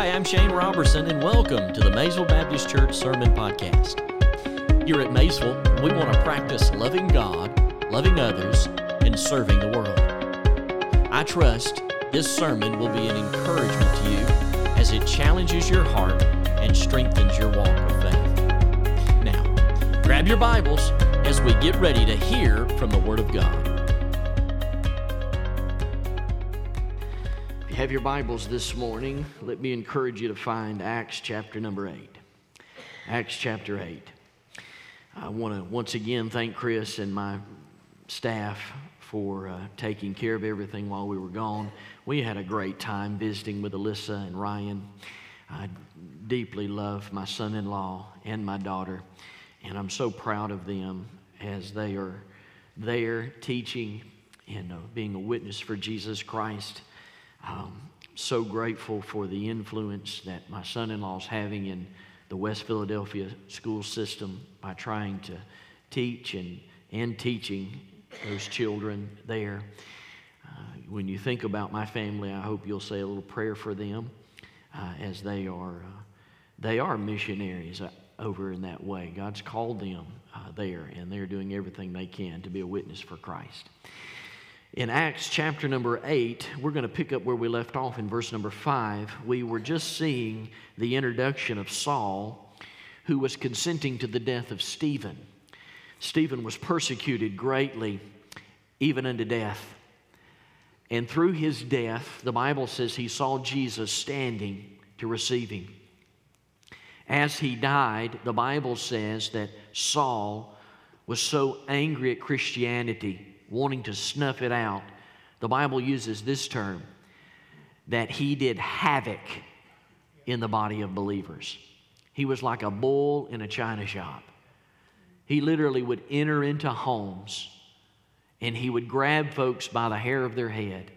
Hi, I'm Shane Robertson, and welcome to the Maysville Baptist Church Sermon Podcast. Here at Maysville, we want to practice loving God, loving others, and serving the world. I trust this sermon will be an encouragement to you as it challenges your heart and strengthens your walk of faith. Now, grab your Bibles as we get ready to hear from the Word of God. Have your Bibles this morning, let me encourage you to find Acts chapter number 8. Acts chapter 8. I want to once again thank Chris and my staff for uh, taking care of everything while we were gone. We had a great time visiting with Alyssa and Ryan. I deeply love my son in law and my daughter, and I'm so proud of them as they are there teaching and uh, being a witness for Jesus Christ. Um, so grateful for the influence that my son in law is having in the West Philadelphia school system by trying to teach and, and teaching those children there. Uh, when you think about my family, I hope you'll say a little prayer for them uh, as they are, uh, they are missionaries uh, over in that way. God's called them uh, there, and they're doing everything they can to be a witness for Christ. In Acts chapter number 8, we're going to pick up where we left off in verse number 5. We were just seeing the introduction of Saul, who was consenting to the death of Stephen. Stephen was persecuted greatly, even unto death. And through his death, the Bible says he saw Jesus standing to receive him. As he died, the Bible says that Saul was so angry at Christianity wanting to snuff it out, the Bible uses this term that he did havoc in the body of believers. He was like a bull in a china shop. He literally would enter into homes and he would grab folks by the hair of their head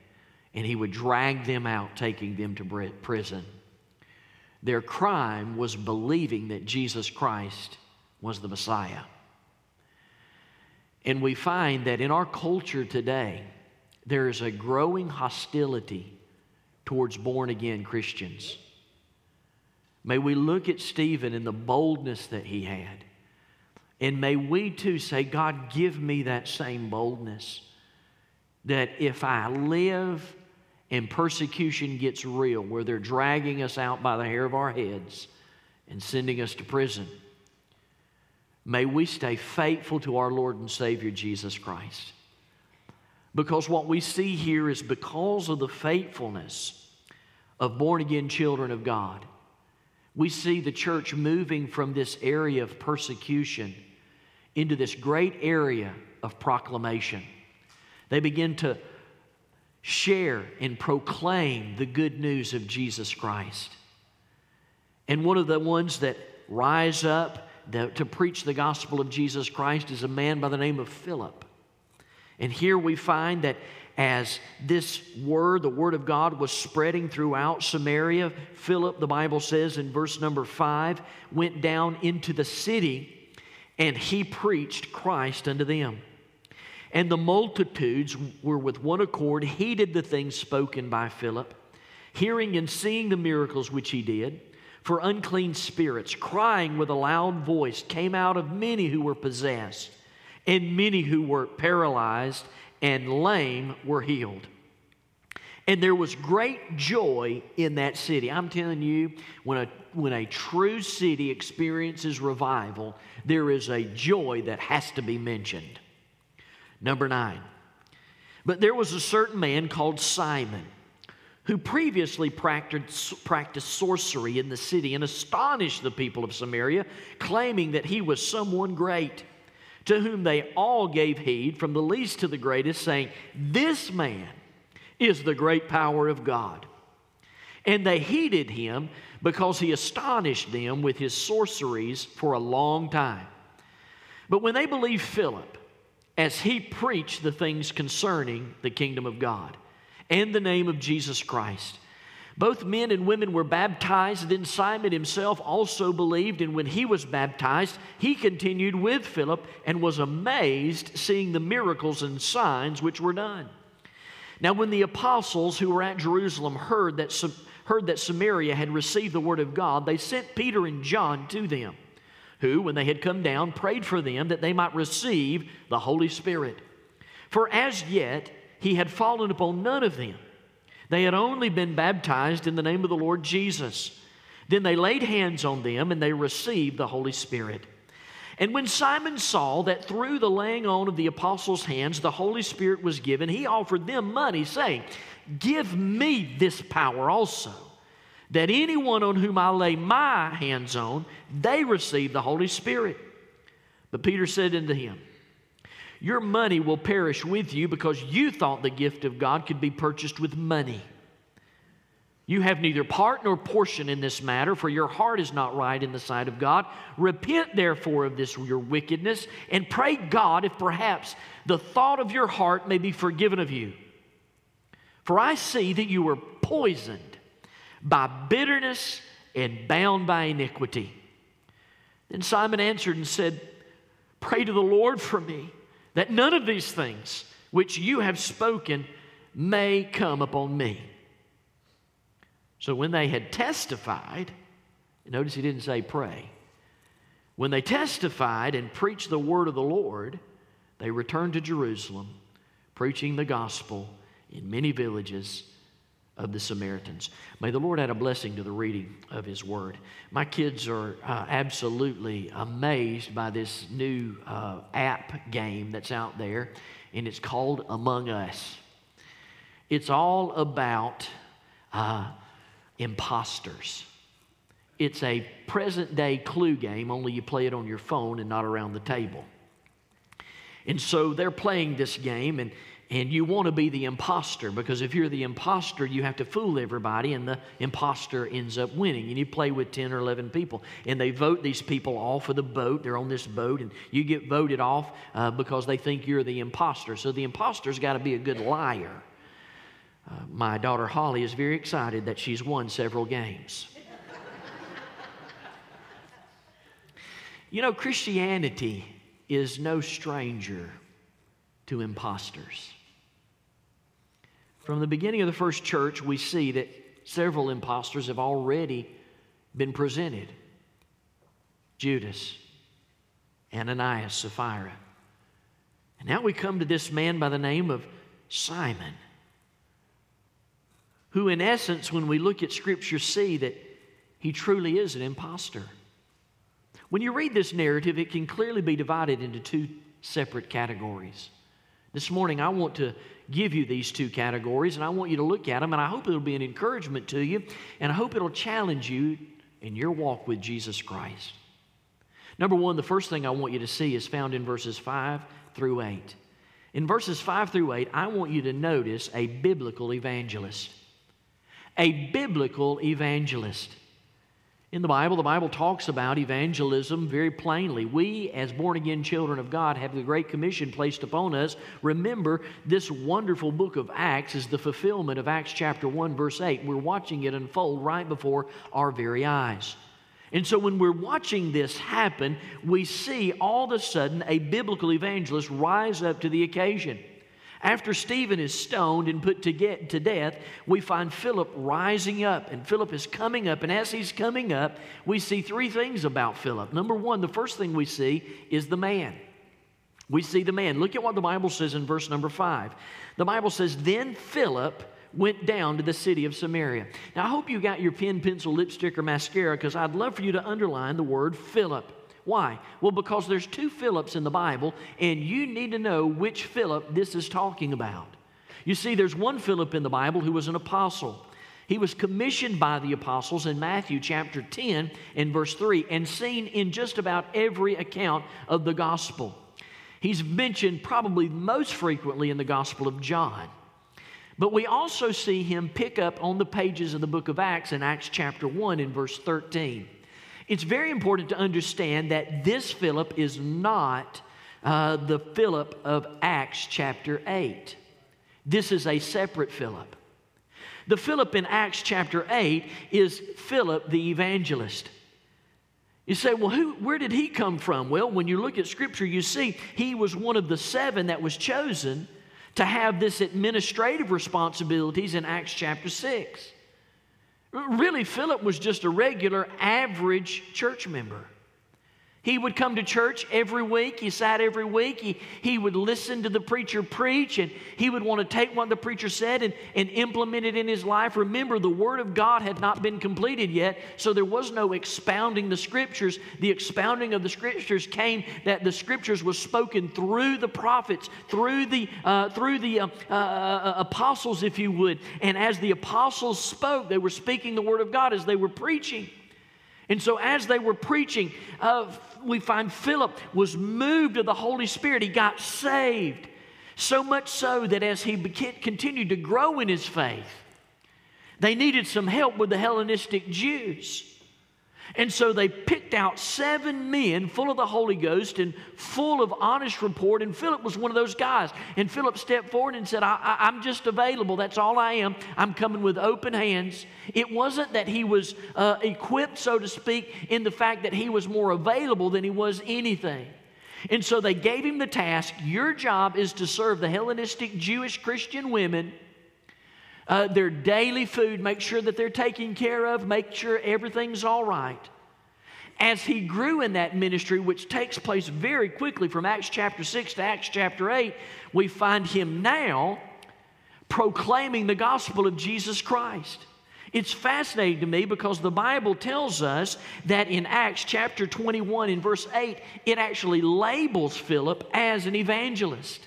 and he would drag them out, taking them to prison. Their crime was believing that Jesus Christ was the Messiah. And we find that in our culture today, there is a growing hostility towards born again Christians. May we look at Stephen and the boldness that he had. And may we too say, God, give me that same boldness. That if I live and persecution gets real, where they're dragging us out by the hair of our heads and sending us to prison, May we stay faithful to our Lord and Savior Jesus Christ. Because what we see here is because of the faithfulness of born again children of God, we see the church moving from this area of persecution into this great area of proclamation. They begin to share and proclaim the good news of Jesus Christ. And one of the ones that rise up the, to preach the gospel of Jesus Christ is a man by the name of Philip. And here we find that as this word, the word of God, was spreading throughout Samaria, Philip, the Bible says in verse number five, went down into the city and he preached Christ unto them. And the multitudes were with one accord, heeded the things spoken by Philip, hearing and seeing the miracles which he did. For unclean spirits, crying with a loud voice, came out of many who were possessed, and many who were paralyzed and lame were healed. And there was great joy in that city. I'm telling you, when a, when a true city experiences revival, there is a joy that has to be mentioned. Number nine. But there was a certain man called Simon who previously practiced, practiced sorcery in the city and astonished the people of Samaria, claiming that he was someone great, to whom they all gave heed, from the least to the greatest, saying, This man is the great power of God. And they heeded him because he astonished them with his sorceries for a long time. But when they believed Philip, as he preached the things concerning the kingdom of God, and the name of Jesus Christ. Both men and women were baptized. Then Simon himself also believed, and when he was baptized, he continued with Philip and was amazed seeing the miracles and signs which were done. Now, when the apostles who were at Jerusalem heard that, heard that Samaria had received the word of God, they sent Peter and John to them, who, when they had come down, prayed for them that they might receive the Holy Spirit. For as yet he had fallen upon none of them. They had only been baptized in the name of the Lord Jesus. Then they laid hands on them and they received the Holy Spirit. And when Simon saw that through the laying on of the apostles' hands the Holy Spirit was given, he offered them money, saying, Give me this power also, that anyone on whom I lay my hands on, they receive the Holy Spirit. But Peter said unto him, Your money will perish with you because you thought the gift of God could be purchased with money. You have neither part nor portion in this matter, for your heart is not right in the sight of God. Repent therefore of this your wickedness, and pray God if perhaps the thought of your heart may be forgiven of you. For I see that you were poisoned by bitterness and bound by iniquity. Then Simon answered and said, Pray to the Lord for me, that none of these things which you have spoken may come upon me. So when they had testified, notice he didn't say pray. When they testified and preached the word of the Lord, they returned to Jerusalem, preaching the gospel in many villages of the Samaritans. May the Lord add a blessing to the reading of His Word. My kids are uh, absolutely amazed by this new uh, app game that's out there, and it's called Among Us. It's all about uh, imposters. It's a present day clue game, only you play it on your phone and not around the table. And so they're playing this game, and, and you want to be the imposter because if you're the imposter, you have to fool everybody, and the imposter ends up winning. And you play with 10 or 11 people, and they vote these people off of the boat. They're on this boat, and you get voted off uh, because they think you're the imposter. So the imposter's got to be a good liar. Uh, my daughter Holly is very excited that she's won several games. you know, Christianity is no stranger to imposters. From the beginning of the first church, we see that several imposters have already been presented Judas, Ananias, Sapphira. And now we come to this man by the name of Simon who, in essence, when we look at Scripture, see that he truly is an impostor. When you read this narrative, it can clearly be divided into two separate categories. This morning, I want to give you these two categories, and I want you to look at them, and I hope it'll be an encouragement to you, and I hope it'll challenge you in your walk with Jesus Christ. Number one, the first thing I want you to see is found in verses 5 through 8. In verses 5 through 8, I want you to notice a biblical evangelist a biblical evangelist. In the Bible, the Bible talks about evangelism very plainly. We, as born again children of God, have the Great Commission placed upon us. Remember, this wonderful book of Acts is the fulfillment of Acts chapter 1, verse 8. We're watching it unfold right before our very eyes. And so, when we're watching this happen, we see all of a sudden a biblical evangelist rise up to the occasion. After Stephen is stoned and put to, get, to death, we find Philip rising up, and Philip is coming up. And as he's coming up, we see three things about Philip. Number one, the first thing we see is the man. We see the man. Look at what the Bible says in verse number five. The Bible says, Then Philip went down to the city of Samaria. Now, I hope you got your pen, pencil, lipstick, or mascara because I'd love for you to underline the word Philip. Why? Well, because there's two Philips in the Bible, and you need to know which Philip this is talking about. You see, there's one Philip in the Bible who was an apostle. He was commissioned by the apostles in Matthew chapter 10 and verse 3 and seen in just about every account of the gospel. He's mentioned probably most frequently in the Gospel of John. But we also see him pick up on the pages of the book of Acts in Acts chapter 1 in verse 13. It's very important to understand that this Philip is not uh, the Philip of Acts chapter 8. This is a separate Philip. The Philip in Acts chapter 8 is Philip the evangelist. You say, well, who, where did he come from? Well, when you look at Scripture, you see he was one of the seven that was chosen to have this administrative responsibilities in Acts chapter 6. Really, Philip was just a regular, average church member. He would come to church every week. He sat every week. He, he would listen to the preacher preach, and he would want to take what the preacher said and, and implement it in his life. Remember, the Word of God had not been completed yet, so there was no expounding the Scriptures. The expounding of the Scriptures came that the Scriptures was spoken through the prophets, through the, uh, through the uh, uh, uh apostles, if you would. And as the apostles spoke, they were speaking the Word of God as they were preaching. And so, as they were preaching, uh, we find Philip was moved of the Holy Spirit. He got saved. So much so that as he continued to grow in his faith, they needed some help with the Hellenistic Jews. And so they picked out seven men full of the Holy Ghost and full of honest report. And Philip was one of those guys. And Philip stepped forward and said, I, am just available. That's all I am. I'm coming with open hands. It wasn't that he was uh, equipped, so to speak, in the fact that he was more available than he was anything. And so they gave him the task your job is to serve the Hellenistic Jewish Christian women uh, their daily food, make sure that they're taken care of, make sure everything's all right. As he grew in that ministry, which takes place very quickly from Acts chapter 6 to Acts chapter 8, we find him now proclaiming the gospel of Jesus Christ. It's fascinating to me because the Bible tells us that in Acts chapter 21, in verse 8, it actually labels Philip as an evangelist.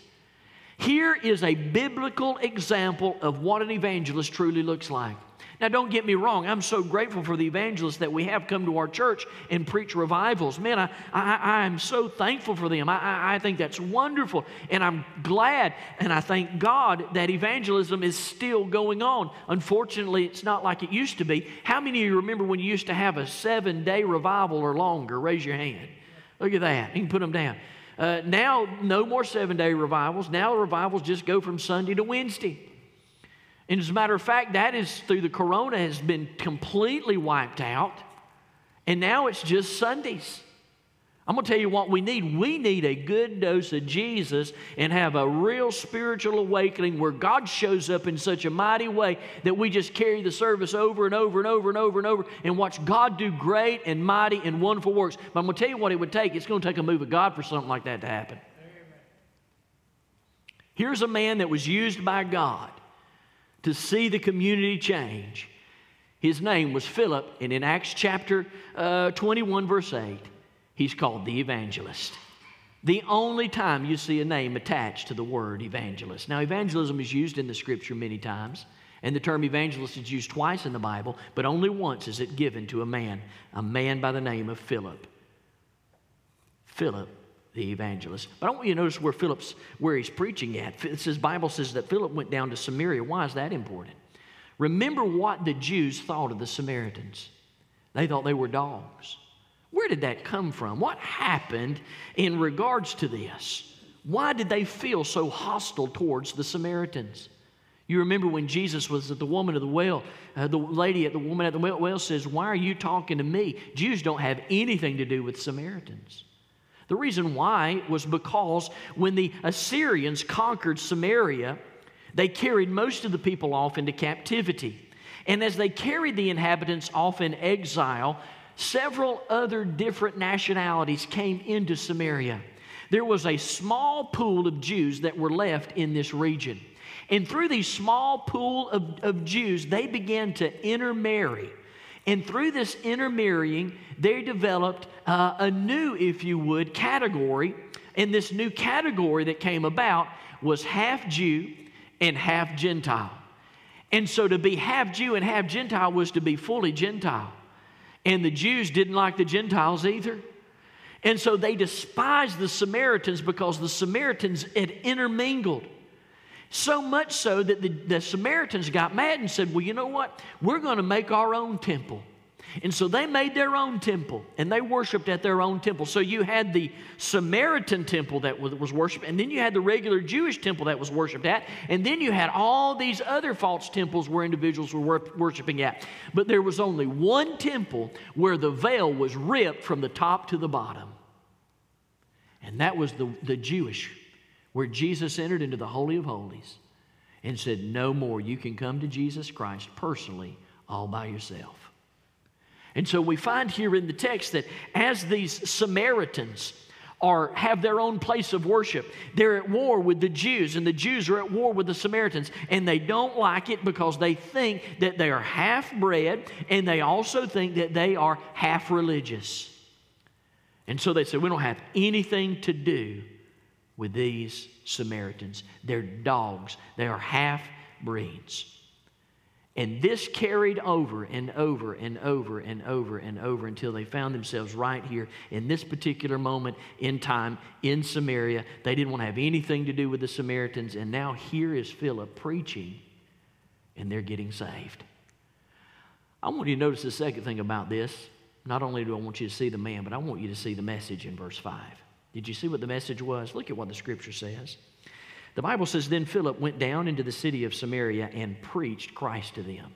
Here is a biblical example of what an evangelist truly looks like. Now, don't get me wrong, I'm so grateful for the evangelists that we have come to our church and preach revivals. Man, I, I, I'm so thankful for them. I, I, I think that's wonderful. And I'm glad and I thank God that evangelism is still going on. Unfortunately, it's not like it used to be. How many of you remember when you used to have a seven day revival or longer? Raise your hand. Look at that. You can put them down. Uh, now, no more seven day revivals. Now, revivals just go from Sunday to Wednesday. And as a matter of fact, that is through the corona has been completely wiped out. And now it's just Sundays. I'm going to tell you what we need. We need a good dose of Jesus and have a real spiritual awakening where God shows up in such a mighty way that we just carry the service over and over and over and over and over and watch God do great and mighty and wonderful works. But I'm going to tell you what it would take. It's going to take a move of God for something like that to happen. Here's a man that was used by God to see the community change. His name was Philip, and in Acts chapter uh, 21, verse 8, He's called the evangelist. The only time you see a name attached to the word evangelist. Now, evangelism is used in the scripture many times, and the term evangelist is used twice in the Bible, but only once is it given to a man, a man by the name of Philip. Philip, the evangelist. But I want you to notice where Philip's where he's preaching at. It says Bible says that Philip went down to Samaria. Why is that important? Remember what the Jews thought of the Samaritans. They thought they were dogs. Where did that come from? What happened in regards to this? Why did they feel so hostile towards the Samaritans? You remember when Jesus was at the woman of the well, uh, the lady at the woman at the well says, Why are you talking to me? Jews don't have anything to do with Samaritans. The reason why was because when the Assyrians conquered Samaria, they carried most of the people off into captivity. And as they carried the inhabitants off in exile, several other different nationalities came into Samaria. There was a small pool of Jews that were left in this region. And through these small pool of, of Jews, they began to intermarry. And through this intermarrying, they developed uh, a new, if you would, category. And this new category that came about was half Jew and half Gentile. And so to be half Jew and half Gentile was to be fully Gentile. And the Jews didn't like the Gentiles either. And so they despised the Samaritans because the Samaritans had intermingled. So much so that the, the Samaritans got mad and said, Well, you know what? We're going to make our own temple. And so they made their own temple and they worshiped at their own temple. So you had the Samaritan temple that was worshiped, and then you had the regular Jewish temple that was worshiped at, and then you had all these other false temples where individuals were worshiping at. But there was only one temple where the veil was ripped from the top to the bottom, and that was the, the Jewish where Jesus entered into the Holy of Holies and said, No more. You can come to Jesus Christ personally all by yourself. And so we find here in the text that as these Samaritans are, have their own place of worship, they're at war with the Jews, and the Jews are at war with the Samaritans, and they don't like it because they think that they are half bred, and they also think that they are half religious. And so they say, We don't have anything to do with these Samaritans. They're dogs, they are half breeds. And this carried over and over and over and over and over until they found themselves right here in this particular moment in time in Samaria. They didn't want to have anything to do with the Samaritans. And now here is Philip preaching, and they're getting saved. I want you to notice the second thing about this. Not only do I want you to see the man, but I want you to see the message in verse 5. Did you see what the message was? Look at what the scripture says. The Bible says, Then Philip went down into the city of Samaria and preached Christ to them.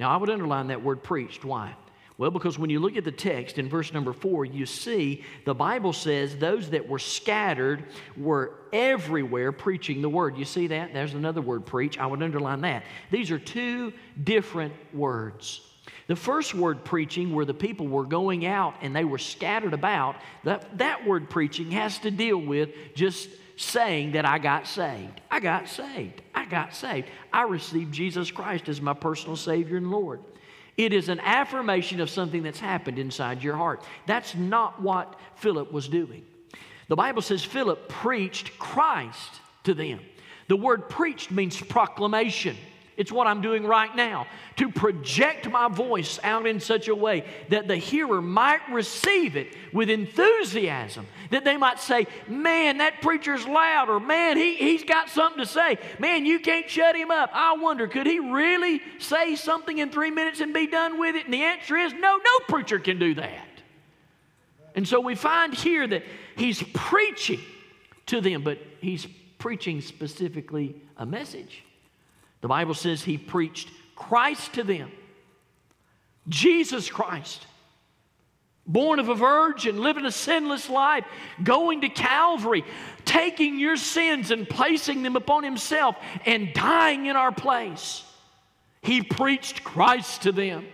Now, I would underline that word preached. Why? Well, because when you look at the text in verse number four, you see the Bible says those that were scattered were everywhere preaching the word. You see that? There's another word, preach. I would underline that. These are two different words. The first word preaching, where the people were going out and they were scattered about, that, that word preaching has to deal with just saying that I got saved. I got saved. I got saved. I received Jesus Christ as my personal Savior and Lord. It is an affirmation of something that's happened inside your heart. That's not what Philip was doing. The Bible says Philip preached Christ to them. The word preached means proclamation. It's what I'm doing right now to project my voice out in such a way that the hearer might receive it with enthusiasm. That they might say, Man, that preacher's loud, or Man, he, he's got something to say. Man, you can't shut him up. I wonder, could he really say something in three minutes and be done with it? And the answer is no, no preacher can do that. And so we find here that he's preaching to them, but he's preaching specifically a message. The Bible says he preached Christ to them. Jesus Christ, born of a virgin, living a sinless life, going to Calvary, taking your sins and placing them upon himself and dying in our place. He preached Christ to them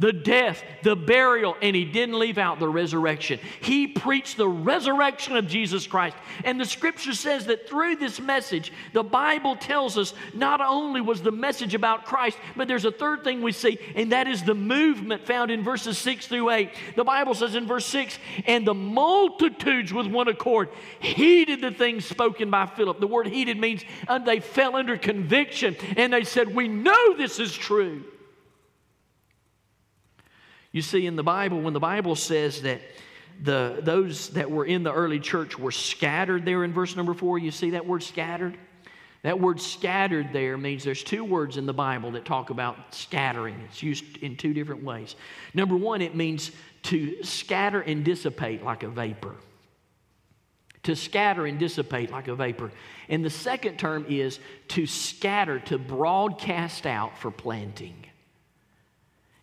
the death, the burial, and he didn't leave out the resurrection. He preached the resurrection of Jesus Christ. And the scripture says that through this message, the Bible tells us not only was the message about Christ, but there's a third thing we see, and that is the movement found in verses 6 through 8. The Bible says in verse 6, and the multitudes with one accord heeded the things spoken by Philip. The word heeded means they fell under conviction and they said, We know this is true. You see, in the Bible, when the Bible says that the, those that were in the early church were scattered there in verse number four, you see that word scattered? That word scattered there means there's two words in the Bible that talk about scattering. It's used in two different ways. Number one, it means to scatter and dissipate like a vapor. To scatter and dissipate like a vapor. And the second term is to scatter, to broadcast out for planting.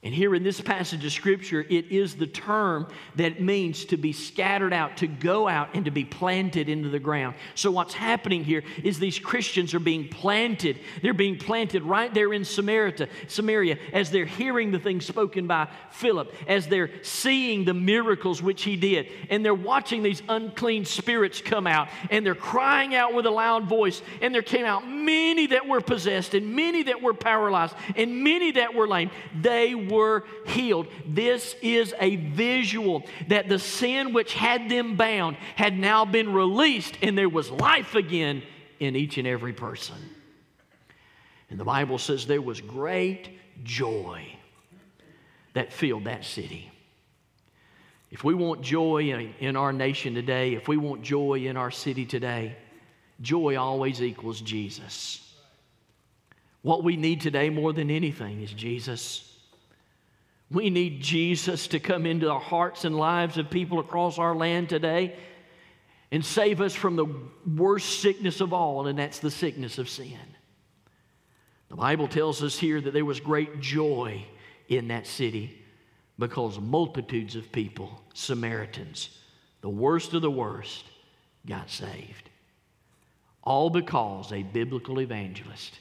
And here in this passage of Scripture, it is the term that means to be scattered out, to go out, and to be planted into the ground. So, what's happening here is these Christians are being planted. They're being planted right there in Samaria, Samaria as they're hearing the things spoken by Philip, as they're seeing the miracles which he did, and they're watching these unclean spirits come out, and they're crying out with a loud voice. And there came out many that were possessed, and many that were paralyzed, and many that were lame. They were were healed. This is a visual that the sin which had them bound had now been released and there was life again in each and every person. And the Bible says there was great joy that filled that city. If we want joy in our nation today, if we want joy in our city today, joy always equals Jesus. What we need today more than anything is Jesus. We need Jesus to come into the hearts and lives of people across our land today and save us from the worst sickness of all, and that's the sickness of sin. The Bible tells us here that there was great joy in that city because multitudes of people, Samaritans, the worst of the worst, got saved. All because a biblical evangelist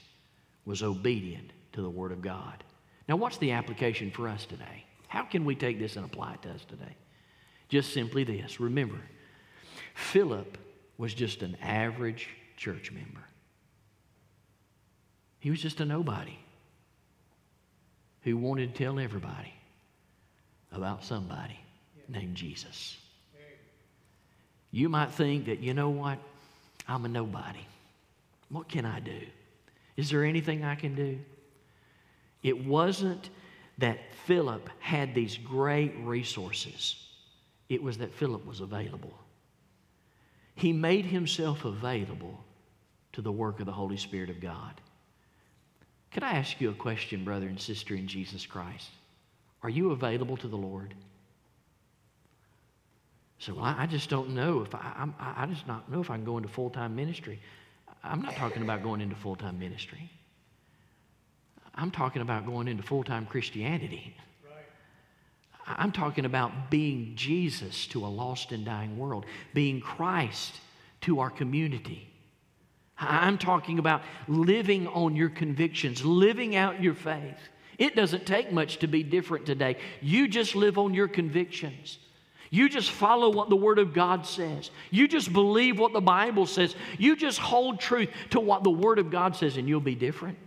was obedient to the Word of God. Now, what's the application for us today? How can we take this and apply it to us today? Just simply this remember, Philip was just an average church member, he was just a nobody who wanted to tell everybody about somebody named Jesus. You might think that, you know what? I'm a nobody. What can I do? Is there anything I can do? It wasn't that Philip had these great resources, it was that Philip was available. He made himself available to the work of the Holy Spirit of God. Can I ask you a question, brother and sister in Jesus Christ? Are you available to the Lord? So I, I just don't know if I, I'm, I just not know if I can go into full time ministry. I'm not talking about going into full time ministry. I'm talking about going into full time Christianity. I'm talking about being Jesus to a lost and dying world, being Christ to our community. I'm talking about living on your convictions, living out your faith. It doesn't take much to be different today. You just live on your convictions. You just follow what the Word of God says. You just believe what the Bible says. You just hold truth to what the Word of God says, and you'll be different.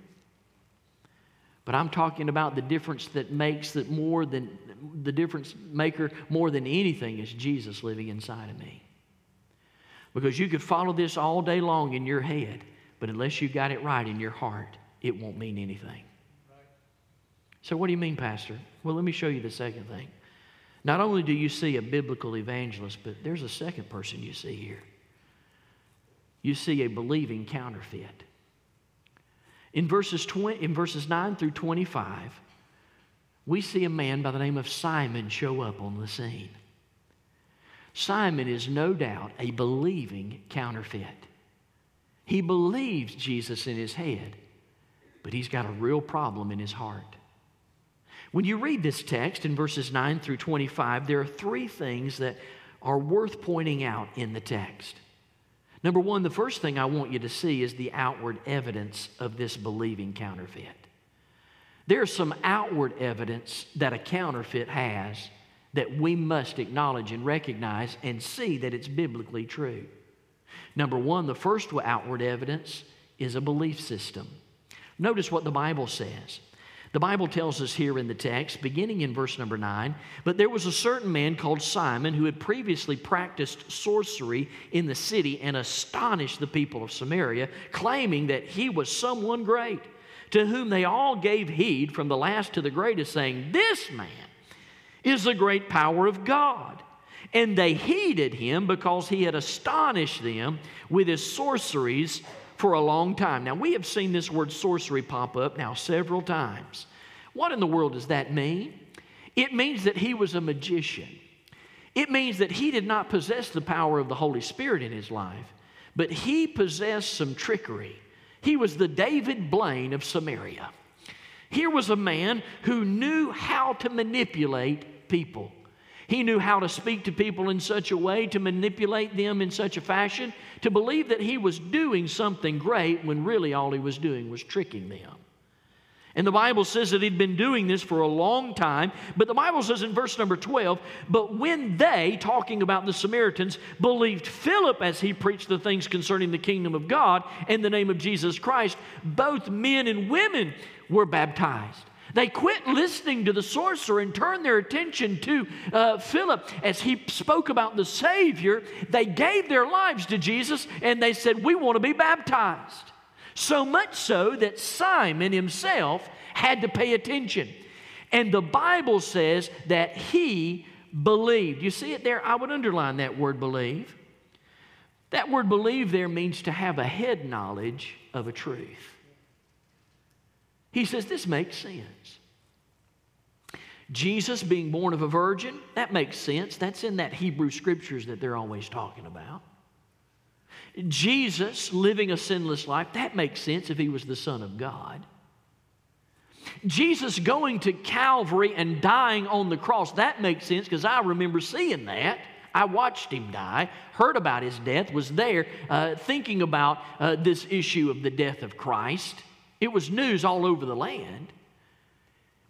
But I'm talking about the difference that makes that more than the difference maker more than anything is Jesus living inside of me. Because you could follow this all day long in your head, but unless you got it right in your heart, it won't mean anything. So, what do you mean, Pastor? Well, let me show you the second thing. Not only do you see a biblical evangelist, but there's a second person you see here. You see a believing counterfeit. In verses, 20, in verses 9 through 25, we see a man by the name of Simon show up on the scene. Simon is no doubt a believing counterfeit. He believes Jesus in his head, but he's got a real problem in his heart. When you read this text in verses 9 through 25, there are three things that are worth pointing out in the text. Number one, the first thing I want you to see is the outward evidence of this believing counterfeit. There's some outward evidence that a counterfeit has that we must acknowledge and recognize and see that it's biblically true. Number one, the first outward evidence is a belief system. Notice what the Bible says. The Bible tells us here in the text, beginning in verse number 9, but there was a certain man called Simon who had previously practiced sorcery in the city and astonished the people of Samaria, claiming that he was someone great, to whom they all gave heed from the last to the greatest, saying, This man is the great power of God. And they heeded him because he had astonished them with his sorceries for a long time. Now, we have seen this word sorcery pop up now several times. What in the world does that mean? It means that he was a magician. It means that he did not possess the power of the Holy Spirit in his life, but he possessed some trickery. He was the David Blaine of Samaria. Here was a man who knew how to manipulate people. He knew how to speak to people in such a way, to manipulate them in such a fashion, to believe that he was doing something great when really all he was doing was tricking them. And the Bible says that he'd been doing this for a long time, but the Bible says in verse number 12, but when they, talking about the Samaritans, believed Philip as he preached the things concerning the kingdom of God in the name of Jesus Christ, both men and women were baptized. They quit listening to the sorcerer and turned their attention to uh, Philip as he spoke about the Savior. They gave their lives to Jesus and they said, We want to be baptized. So much so that Simon himself had to pay attention. And the Bible says that he believed. You see it there? I would underline that word believe. That word believe there means to have a head knowledge of a truth. He says, This makes sense. Jesus being born of a virgin, that makes sense. That's in that Hebrew scriptures that they're always talking about. Jesus living a sinless life, that makes sense if he was the Son of God. Jesus going to Calvary and dying on the cross, that makes sense because I remember seeing that. I watched him die, heard about his death, was there uh, thinking about uh, this issue of the death of Christ. It was news all over the land.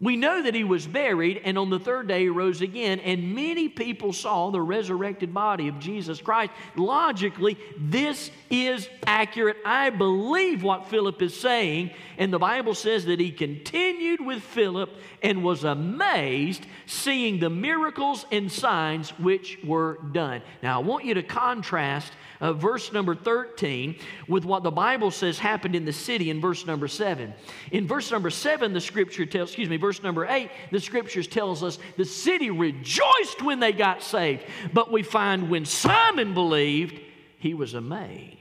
We know that he was buried, and on the third day he rose again, and many people saw the resurrected body of Jesus Christ. Logically, this is accurate. I believe what Philip is saying, and the Bible says that he continued with Philip and was amazed seeing the miracles and signs which were done. Now, I want you to contrast uh, verse number 13 with what the Bible says happened in the city in verse number 7. In verse number 7, the scripture tells, excuse me, verse number 8, the scriptures tells us the city rejoiced when they got saved. But we find when Simon believed, he was amazed.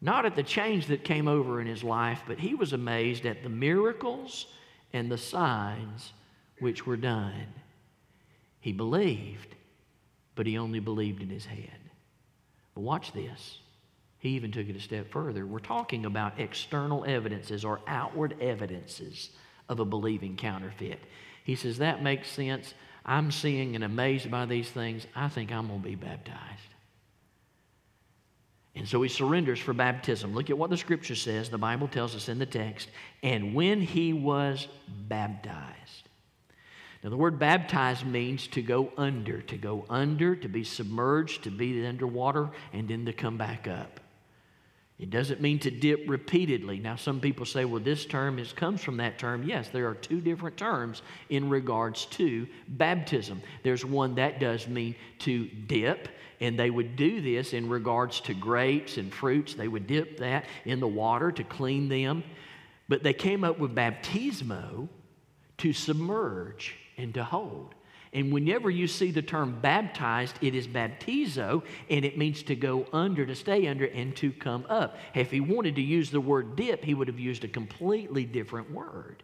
Not at the change that came over in his life, but he was amazed at the miracles and the signs which were done. He believed, but he only believed in his head. But watch this. He even took it a step further. We're talking about external evidences or outward evidences of a believing counterfeit. He says, That makes sense. I'm seeing and amazed by these things. I think I'm going to be baptized. And so he surrenders for baptism. Look at what the scripture says. The Bible tells us in the text. And when he was baptized, now, the word baptized means to go under, to go under, to be submerged, to be underwater, and then to come back up. It doesn't mean to dip repeatedly. Now, some people say, well, this term is, comes from that term. Yes, there are two different terms in regards to baptism. There's one that does mean to dip, and they would do this in regards to grapes and fruits. They would dip that in the water to clean them. But they came up with baptismo to submerge and to hold. And whenever you see the term baptized, it is baptizo, and it means to go under, to stay under, and to come up. If he wanted to use the word dip, he would have used a completely different word.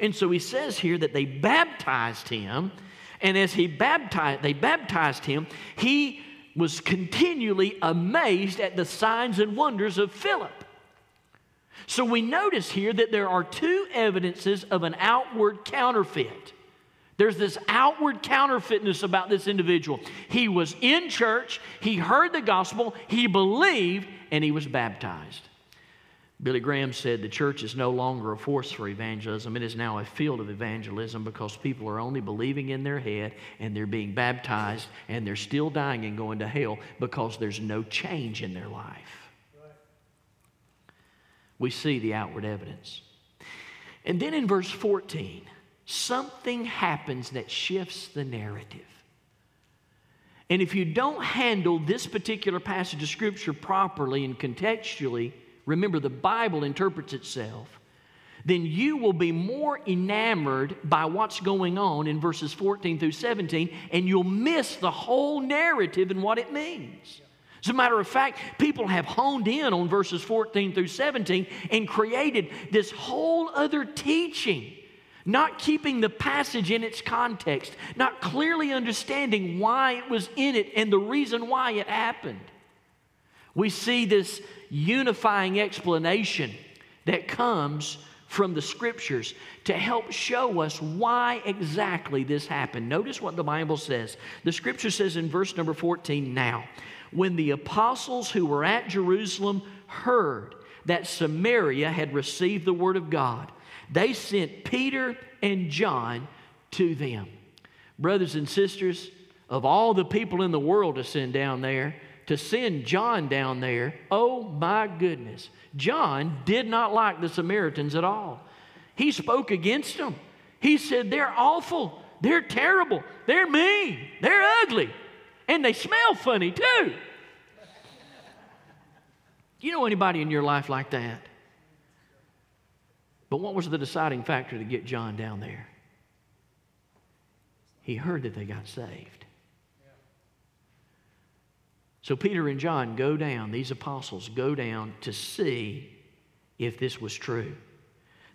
And so he says here that they baptized him, and as he baptized, they baptized him, he was continually amazed at the signs and wonders of Philip. So we notice here that there are two evidences of an outward counterfeit. There's this outward counterfeitness about this individual. He was in church, he heard the gospel, he believed, and he was baptized. Billy Graham said the church is no longer a force for evangelism. It is now a field of evangelism because people are only believing in their head and they're being baptized and they're still dying and going to hell because there's no change in their life. We see the outward evidence. And then in verse 14, something happens that shifts the narrative. And if you don't handle this particular passage of Scripture properly and contextually, remember the Bible interprets itself, then you will be more enamored by what's going on in verses 14 through 17, and you'll miss the whole narrative and what it means. As a matter of fact, people have honed in on verses 14 through 17 and created this whole other teaching not keeping the passage in its context, not clearly understanding why it was in it and the reason why it happened. We see this unifying explanation that comes from the scriptures to help show us why exactly this happened. Notice what the Bible says. The scripture says in verse number 14 now, when the apostles who were at Jerusalem heard that Samaria had received the word of God, they sent Peter and John to them. Brothers and sisters, of all the people in the world to send down there, to send John down there, oh my goodness. John did not like the Samaritans at all. He spoke against them. He said, They're awful. They're terrible. They're mean. They're ugly. And they smell funny too. You know anybody in your life like that? But what was the deciding factor to get John down there? He heard that they got saved. So Peter and John go down, these apostles go down to see if this was true.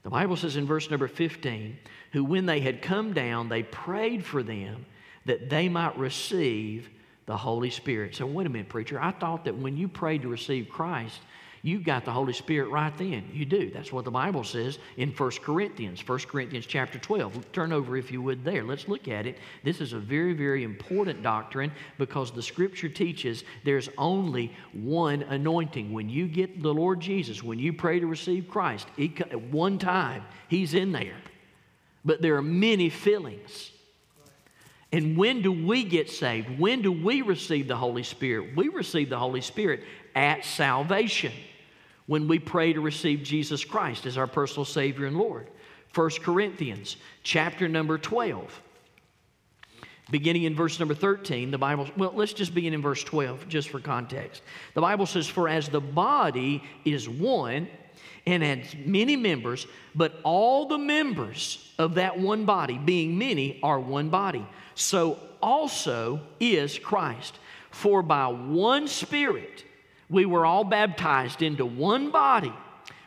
The Bible says in verse number 15, who when they had come down, they prayed for them that they might receive the Holy Spirit. So, wait a minute, preacher. I thought that when you prayed to receive Christ, You got the Holy Spirit right then. You do. That's what the Bible says in 1 Corinthians, 1 Corinthians chapter 12. Turn over, if you would, there. Let's look at it. This is a very, very important doctrine because the Scripture teaches there's only one anointing. When you get the Lord Jesus, when you pray to receive Christ, at one time, He's in there. But there are many fillings. And when do we get saved? When do we receive the Holy Spirit? We receive the Holy Spirit at salvation when we pray to receive Jesus Christ as our personal Savior and Lord. 1 Corinthians chapter number 12. Beginning in verse number 13, the Bible, well, let's just begin in verse 12 just for context. The Bible says, For as the body is one and has many members, but all the members of that one body, being many, are one body, so also is Christ. For by one Spirit, we were all baptized into one body,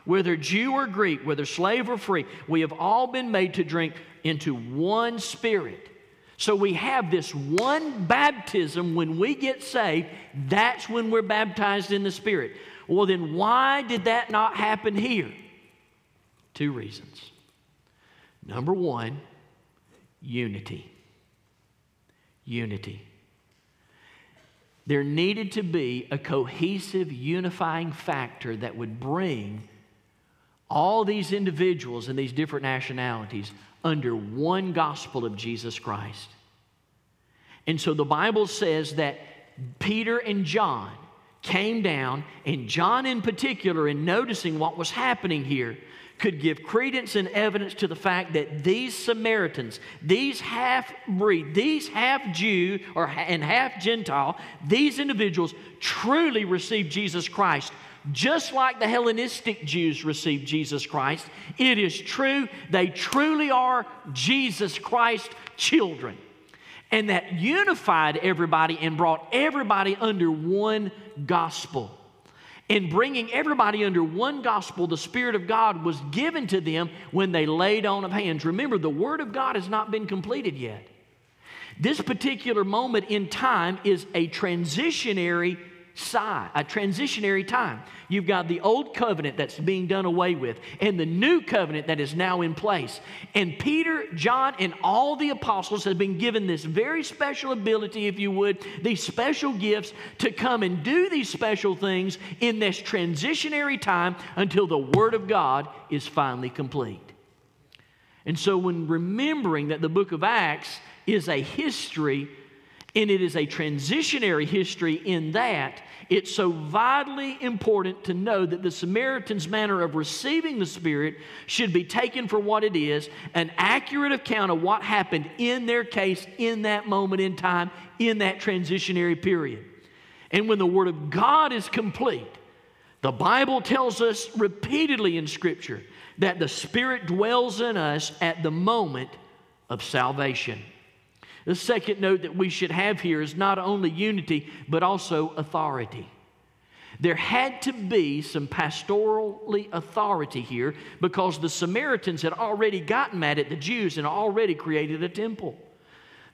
whether Jew or Greek, whether slave or free. We have all been made to drink into one spirit. So we have this one baptism when we get saved. That's when we're baptized in the Spirit. Well, then why did that not happen here? Two reasons. Number one, unity. Unity there needed to be a cohesive, unifying factor that would bring all these individuals and these different nationalities under one gospel of Jesus Christ. And so the Bible says that Peter and John came down, and John in particular, in noticing what was happening here, could give credence and evidence to the fact that these Samaritans, these half breed, these half Jew or and half Gentile, these individuals truly received Jesus Christ just like the Hellenistic Jews received Jesus Christ. It is true, they truly are Jesus Christ children. And that unified everybody and brought everybody under one gospel in bringing everybody under one gospel, the Spirit of God was given to them when they laid on of hands. Remember, the Word of God has not been completed yet. This particular moment in time is a transitionary sigh, a transitionary time. You've got the old covenant that's being done away with, and the new covenant that is now in place. And Peter, John, and all the apostles have been given this very special ability, if you would, these special gifts to come and do these special things in this transitionary time until the Word of God is finally complete. And so, when remembering that the book of Acts is a history and it is a transitionary history in that it's so vitally important to know that the Samaritan's manner of receiving the Spirit should be taken for what it is an accurate account of what happened in their case in that moment in time, in that transitionary period. And when the Word of God is complete, the Bible tells us repeatedly in Scripture that the Spirit dwells in us at the moment of salvation. The second note that we should have here is not only unity, but also authority. There had to be some pastorally authority here because the Samaritans had already gotten mad at the Jews and already created a temple.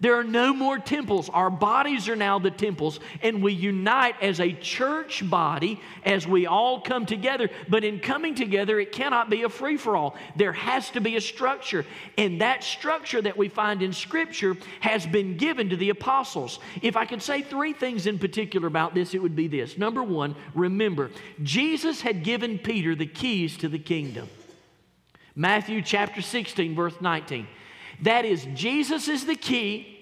There are no more temples. Our bodies are now the temples, and we unite as a church body as we all come together. But in coming together, it cannot be a free for all. There has to be a structure. And that structure that we find in Scripture has been given to the apostles. If I could say three things in particular about this, it would be this. Number one, remember, Jesus had given Peter the keys to the kingdom. Matthew chapter 16, verse 19. That is, Jesus is the key,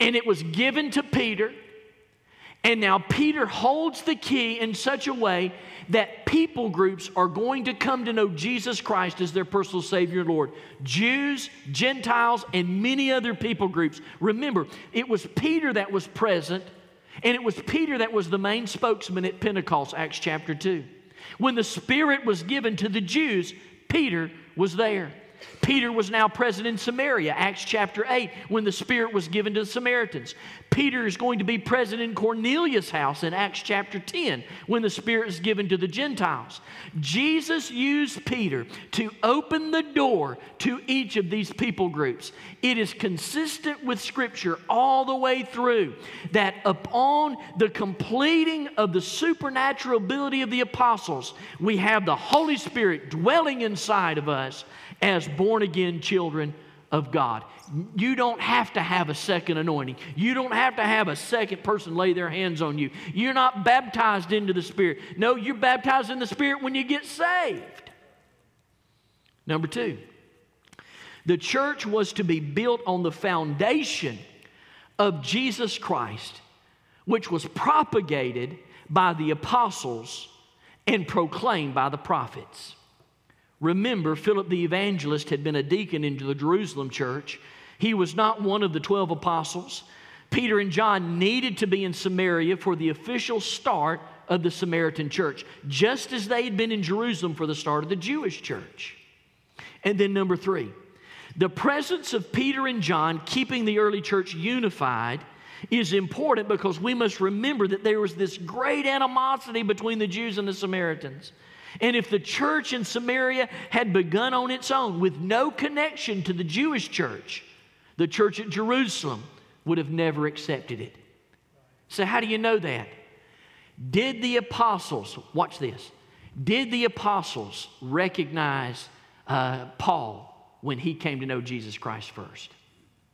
and it was given to Peter. And now Peter holds the key in such a way that people groups are going to come to know Jesus Christ as their personal Savior and Lord. Jews, Gentiles, and many other people groups. Remember, it was Peter that was present, and it was Peter that was the main spokesman at Pentecost, Acts chapter 2. When the Spirit was given to the Jews, Peter was there. Peter was now present in Samaria, Acts chapter 8, when the Spirit was given to the Samaritans. Peter is going to be present in Cornelius' house in Acts chapter 10, when the Spirit is given to the Gentiles. Jesus used Peter to open the door to each of these people groups. It is consistent with Scripture all the way through that upon the completing of the supernatural ability of the apostles, we have the Holy Spirit dwelling inside of us as born again children of God. You don't have to have a second anointing. You don't have to have a second person lay their hands on you. You're not baptized into the Spirit. No, you're baptized in the Spirit when you get saved. Number two, the church was to be built on the foundation of Jesus Christ, which was propagated by the apostles and proclaimed by the prophets. Remember, Philip the evangelist had been a deacon into the Jerusalem church. He was not one of the 12 apostles. Peter and John needed to be in Samaria for the official start of the Samaritan church, just as they had been in Jerusalem for the start of the Jewish church. And then, number three, the presence of Peter and John keeping the early church unified is important because we must remember that there was this great animosity between the Jews and the Samaritans. And if the church in Samaria had begun on its own with no connection to the Jewish church, the church at Jerusalem would have never accepted it. So, how do you know that? Did the apostles, watch this, did the apostles recognize uh, Paul when he came to know Jesus Christ first?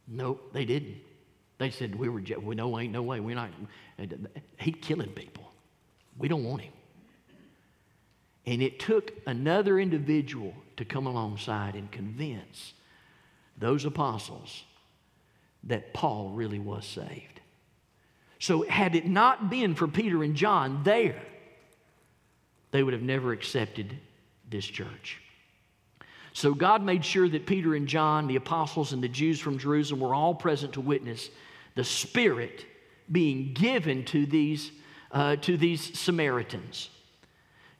No, they didn't. They said, We were, we, no, ain't no way. We're not, he killing people. We don't want him. And it took another individual to come alongside and convince those apostles that Paul really was saved. So, had it not been for Peter and John there, they would have never accepted this church. So, God made sure that Peter and John, the apostles, and the Jews from Jerusalem were all present to witness the Spirit being given to these, uh, to these Samaritans.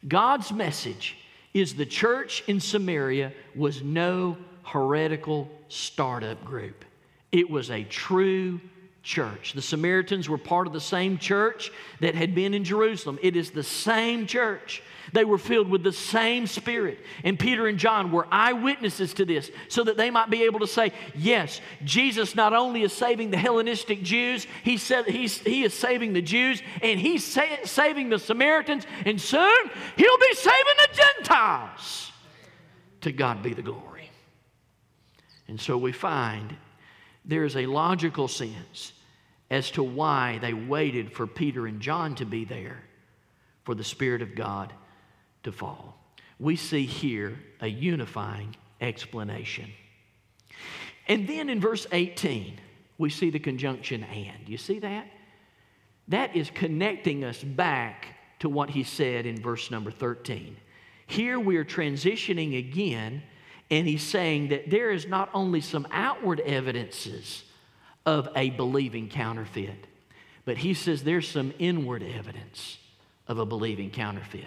God's message is the church in Samaria was no heretical startup group. It was a true church. The Samaritans were part of the same church that had been in Jerusalem. It is the same church. They were filled with the same Spirit. And Peter and John were eyewitnesses to this so that they might be able to say, yes, Jesus not only is saving the Hellenistic Jews, he, said, he's, he is saving the Jews and he's sa- saving the Samaritans, and soon he'll be saving the Gentiles. To God be the glory. And so we find there is a logical sense as to why they waited for Peter and John to be there for the Spirit of God to fall. We see here a unifying explanation. And then in verse 18, we see the conjunction and. You see that? That is connecting us back to what he said in verse number 13. Here we are transitioning again, and he's saying that there is not only some outward evidences of a believing counterfeit, but he says there's some inward evidence of a believing counterfeit.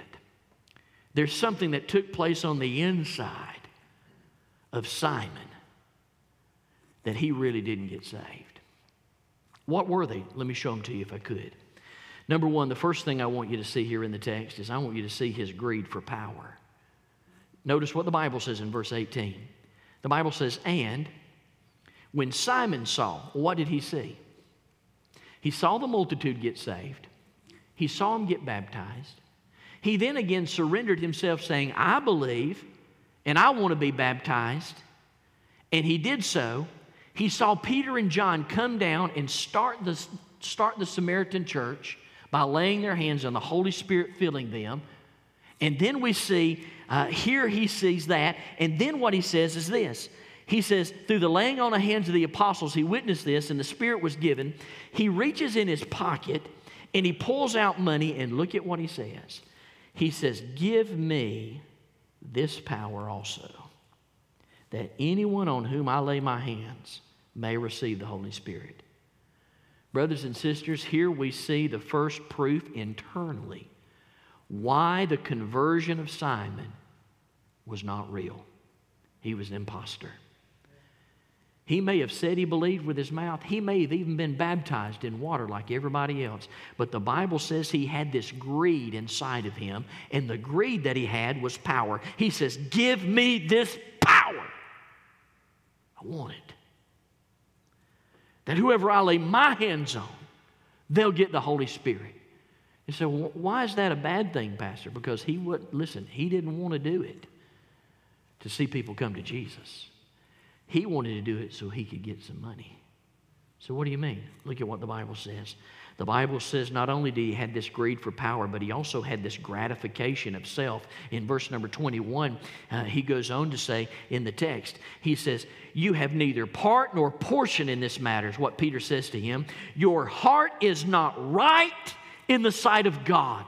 There's something that took place on the inside of Simon that he really didn't get saved. What were they? Let me show them to you if I could. Number one, the first thing I want you to see here in the text is I want you to see his greed for power. Notice what the Bible says in verse 18. The Bible says, And when Simon saw, what did he see? He saw the multitude get saved, he saw them get baptized, he then again surrendered himself, saying, I believe and I want to be baptized. And he did so. He saw Peter and John come down and start the, start the Samaritan church by laying their hands on the Holy Spirit filling them. And then we see, uh, here he sees that. And then what he says is this He says, through the laying on of hands of the apostles, he witnessed this, and the Spirit was given. He reaches in his pocket and he pulls out money, and look at what he says. He says, Give me this power also, that anyone on whom I lay my hands may receive the Holy Spirit. Brothers and sisters, here we see the first proof internally why the conversion of Simon was not real. he was an impostor. He may have said he believed with his mouth. He may have even been baptized in water like everybody else. But the Bible says he had this greed inside of him, and the greed that he had was power. He says, Give me this power. I want it. That whoever I lay my hands on, they'll get the Holy Spirit. Say, well, why is that a bad thing, Pastor? Because he would, listen, he didn't want to do it to see people come to Jesus. He wanted to do it so he could get some money. So, what do you mean? Look at what the Bible says. The Bible says not only did he have this greed for power, but he also had this gratification of self. In verse number 21, uh, he goes on to say in the text, he says, You have neither part nor portion in this matter, is what Peter says to him. Your heart is not right in the sight of God.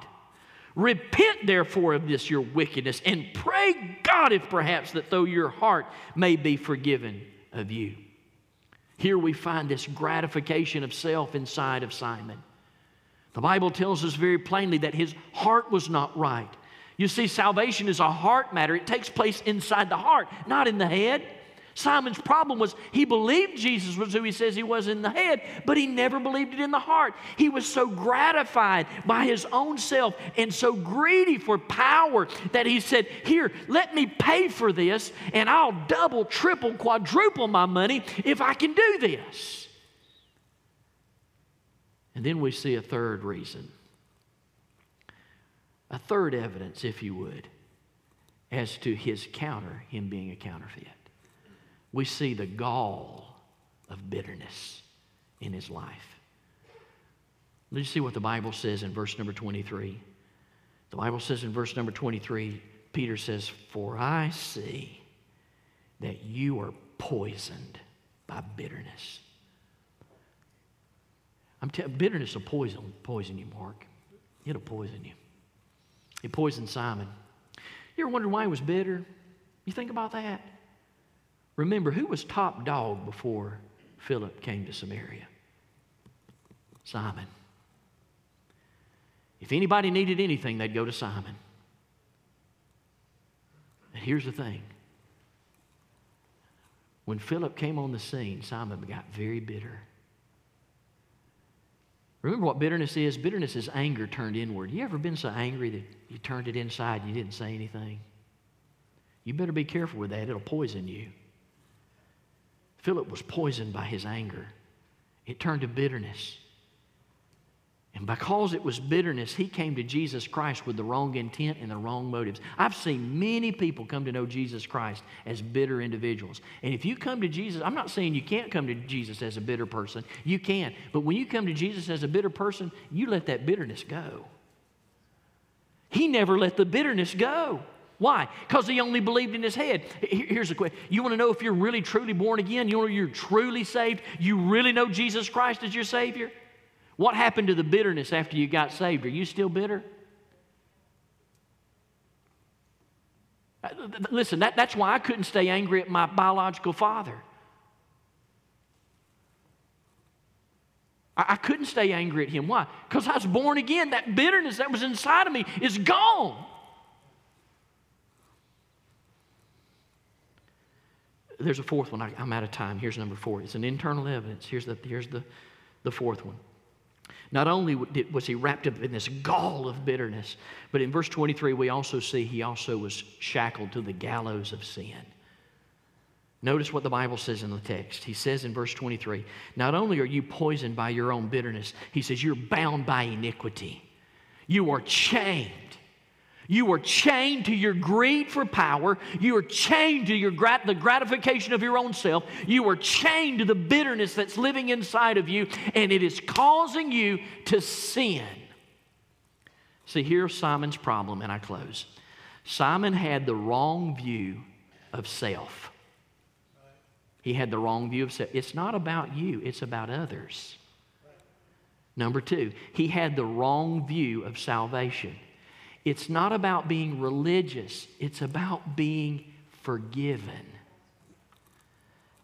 Repent therefore of this your wickedness and pray God if perhaps that though your heart may be forgiven of you. Here we find this gratification of self inside of Simon. The Bible tells us very plainly that his heart was not right. You see, salvation is a heart matter. It takes place inside the heart, not in the head. Simon's problem was he believed Jesus was who he says he was in the head, but he never believed it in the heart. He was so gratified by his own self and so greedy for power that he said, Here, let me pay for this, and I'll double, triple, quadruple my money if I can do this. And then we see a third reason, a third evidence, if you would, as to his counter, him being a counterfeit we see the gall of bitterness in his life. Let's see what the Bible says in verse number 23. The Bible says in verse number 23, Peter says, For I see that you are poisoned by bitterness. I'm t- bitterness will poison, poison you, Mark. It'll poison you. It poisoned Simon. You ever wondered why he was bitter? You think about that? Remember, who was top dog before Philip came to Samaria? Simon. If anybody needed anything, they'd go to Simon. And here's the thing when Philip came on the scene, Simon got very bitter. Remember what bitterness is? Bitterness is anger turned inward. You ever been so angry that you turned it inside and you didn't say anything? You better be careful with that, it'll poison you. Philip was poisoned by his anger. It turned to bitterness. And because it was bitterness, he came to Jesus Christ with the wrong intent and the wrong motives. I've seen many people come to know Jesus Christ as bitter individuals. And if you come to Jesus, I'm not saying you can't come to Jesus as a bitter person. You can. But when you come to Jesus as a bitter person, you let that bitterness go. He never let the bitterness go. Why? Because he only believed in his head. Here's the question. You want to know if you're really truly born again? You want to know you're truly saved? You really know Jesus Christ as your Savior? What happened to the bitterness after you got saved? Are you still bitter? Uh, listen, that, that's why I couldn't stay angry at my biological father. I, I couldn't stay angry at him. Why? Because I was born again. That bitterness that was inside of me is gone. There's a fourth one. I, am out of time. Here's number four. It's an internal evidence. Here's the, here's the, the fourth one. Not only was he wrapped up in this gall of bitterness, but in verse 23, we also see he also was shackled to the gallows of sin. Notice what the Bible says in the text. He says in verse 23 Not only are you poisoned by your own bitterness, he says, you're bound by iniquity. You are chained you are chained to your greed for power. You are chained to your grat- the gratification of your own self. You are chained to the bitterness that's living inside of you, and it is causing you to sin. See, here's Simon's problem, and I close. Simon had the wrong view of self. He had the wrong view of self. It's not about you, it's about others. Number two, he had the wrong view of salvation. It's not about being religious, it's about being forgiven.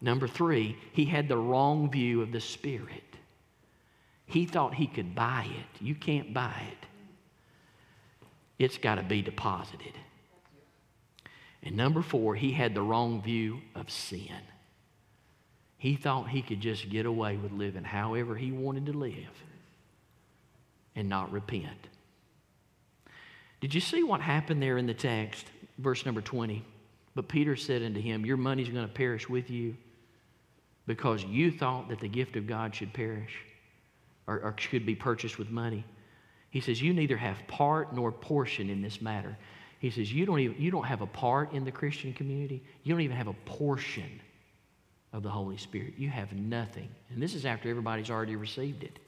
Number three, he had the wrong view of the Spirit. He thought he could buy it. You can't buy it, it's got to be deposited. And number four, he had the wrong view of sin. He thought he could just get away with living however he wanted to live and not repent. Did you see what happened there in the text, verse number 20? But Peter said unto him, Your money's going to perish with you because you thought that the gift of God should perish or, or should be purchased with money. He says, You neither have part nor portion in this matter. He says, you don't, even, you don't have a part in the Christian community. You don't even have a portion of the Holy Spirit. You have nothing. And this is after everybody's already received it.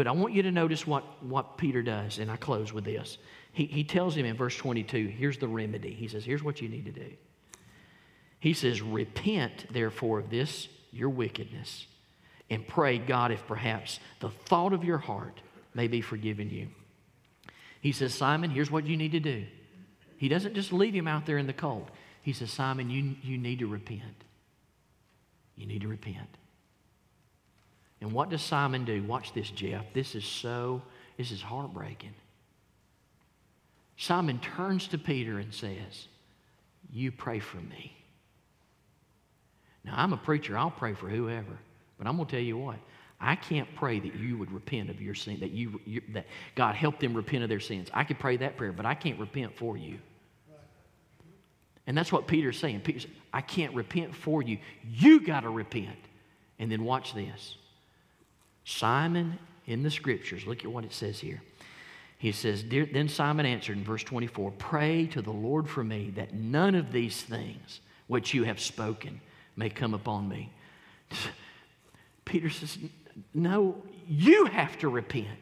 But I want you to notice what, what Peter does, and I close with this. He, he tells him in verse 22 here's the remedy. He says, Here's what you need to do. He says, Repent, therefore, of this, your wickedness, and pray God if perhaps the thought of your heart may be forgiven you. He says, Simon, here's what you need to do. He doesn't just leave him out there in the cold. He says, Simon, you, you need to repent. You need to repent. And what does Simon do? Watch this, Jeff. This is so, this is heartbreaking. Simon turns to Peter and says, You pray for me. Now, I'm a preacher, I'll pray for whoever. But I'm going to tell you what, I can't pray that you would repent of your sin, that, you, you, that God help them repent of their sins. I could pray that prayer, but I can't repent for you. And that's what Peter's saying. Peter I can't repent for you. You got to repent. And then watch this. Simon in the scriptures, look at what it says here. He says, Then Simon answered in verse 24, Pray to the Lord for me that none of these things which you have spoken may come upon me. Peter says, No, you have to repent.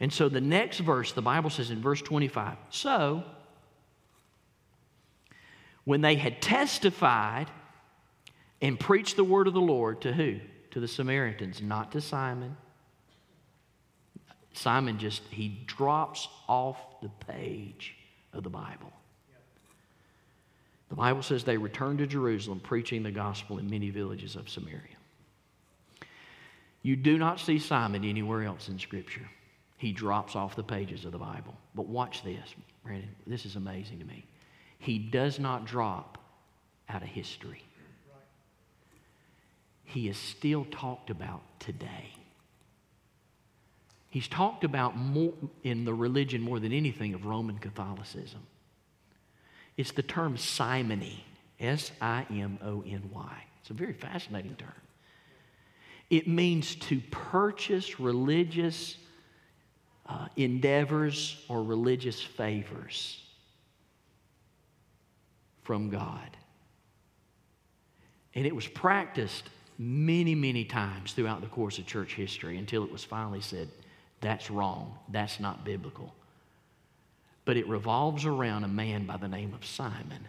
And so the next verse, the Bible says in verse 25, So when they had testified and preached the word of the Lord to who? To the Samaritans, not to Simon. Simon just, he drops off the page of the Bible. The Bible says they returned to Jerusalem preaching the gospel in many villages of Samaria. You do not see Simon anywhere else in Scripture. He drops off the pages of the Bible. But watch this, Brandon. This is amazing to me. He does not drop out of history. He is still talked about today. He's talked about more in the religion more than anything of Roman Catholicism. It's the term simony, S I M O N Y. It's a very fascinating term. It means to purchase religious uh, endeavors or religious favors from God. And it was practiced many, many times throughout the course of church history until it was finally said, that's wrong, that's not biblical. But it revolves around a man by the name of Simon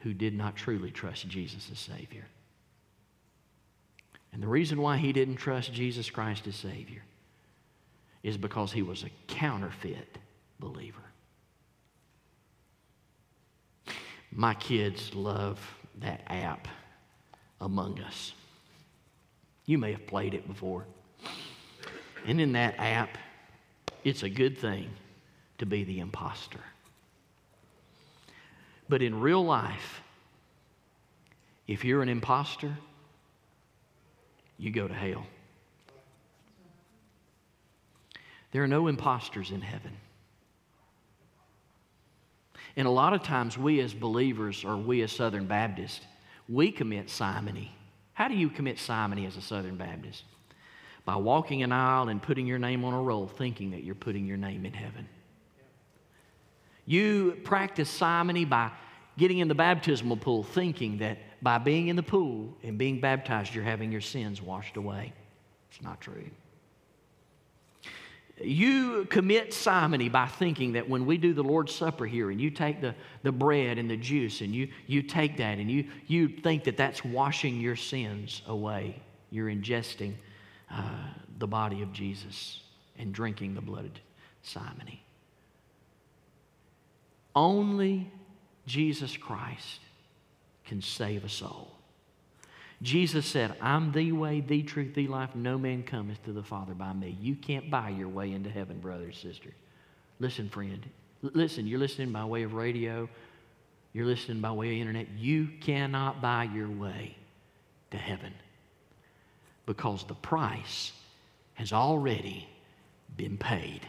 who did not truly trust Jesus as Savior. And the reason why he didn't trust Jesus Christ as Savior is because he was a counterfeit believer. My kids love that app, Among Us. You may have played it before. And in that app, it's a good thing to be the imposter. But in real life, if you're an imposter, you go to hell. There are no imposters in heaven. And a lot of times, we as believers or we as Southern Baptists, we commit simony. How do you commit simony as a Southern Baptist? By walking an aisle and putting your name on a roll, thinking that you're putting your name in heaven. You practice simony by getting in the baptismal pool, thinking that by being in the pool and being baptized, you're having your sins washed away. It's not true. You commit simony by thinking that when we do the Lord's Supper here and you take the, the bread and the juice and you, you take that and you, you think that that's washing your sins away. You're ingesting uh, the body of Jesus and drinking the blood of simony. Only Jesus Christ can save a soul. Jesus said, I'm the way, the truth, the life. No man cometh to the Father by me. You can't buy your way into heaven, brother and sister. Listen, friend, listen, you're listening by way of radio, you're listening by way of internet. You cannot buy your way to heaven because the price has already been paid.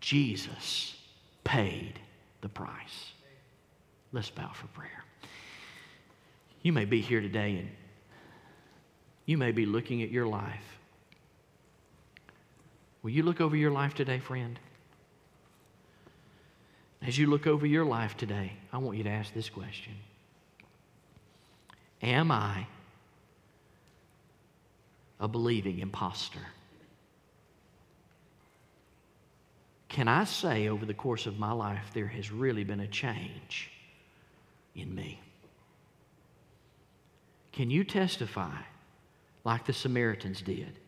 Jesus paid the price. Let's bow for prayer. You may be here today and you may be looking at your life. Will you look over your life today, friend? As you look over your life today, I want you to ask this question Am I a believing impostor? Can I say over the course of my life there has really been a change in me? Can you testify, like the Samaritans did,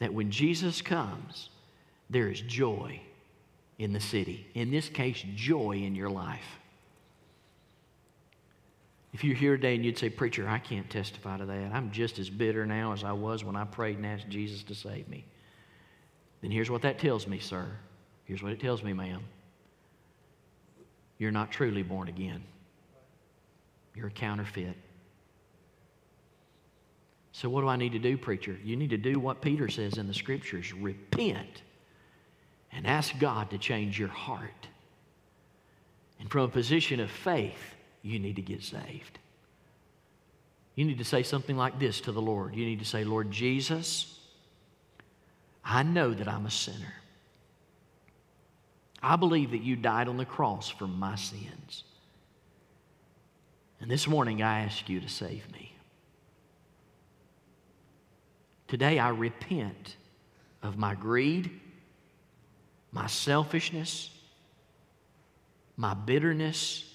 that when Jesus comes, there is joy in the city? In this case, joy in your life. If you're here today and you'd say, Preacher, I can't testify to that. I'm just as bitter now as I was when I prayed and asked Jesus to save me. Then here's what that tells me, sir. Here's what it tells me, ma'am. You're not truly born again, you're a counterfeit. So, what do I need to do, preacher? You need to do what Peter says in the scriptures repent and ask God to change your heart. And from a position of faith, you need to get saved. You need to say something like this to the Lord. You need to say, Lord Jesus, I know that I'm a sinner. I believe that you died on the cross for my sins. And this morning I ask you to save me. Today I repent of my greed, my selfishness, my bitterness,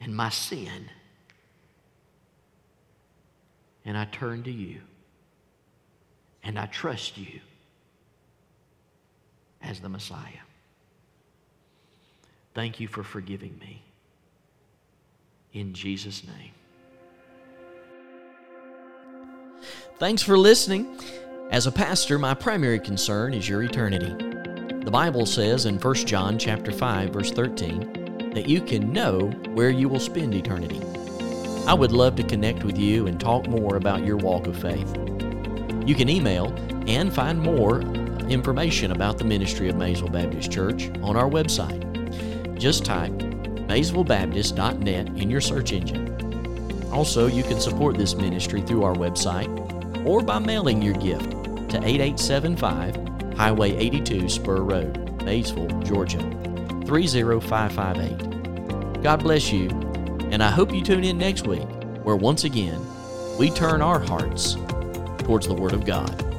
and my sin. And I turn to you. And I trust you as the Messiah. Thank you for forgiving me. In Jesus' name. Thanks for listening. As a pastor, my primary concern is your eternity. The Bible says in 1 John chapter 5 verse 13 that you can know where you will spend eternity. I would love to connect with you and talk more about your walk of faith. You can email and find more information about the ministry of Maysville Baptist Church on our website. Just type maysvillebaptist.net in your search engine. Also, you can support this ministry through our website or by mailing your gift to 8875 Highway 82 Spur Road, Maysville, Georgia 30558. God bless you, and I hope you tune in next week where once again we turn our hearts towards the Word of God.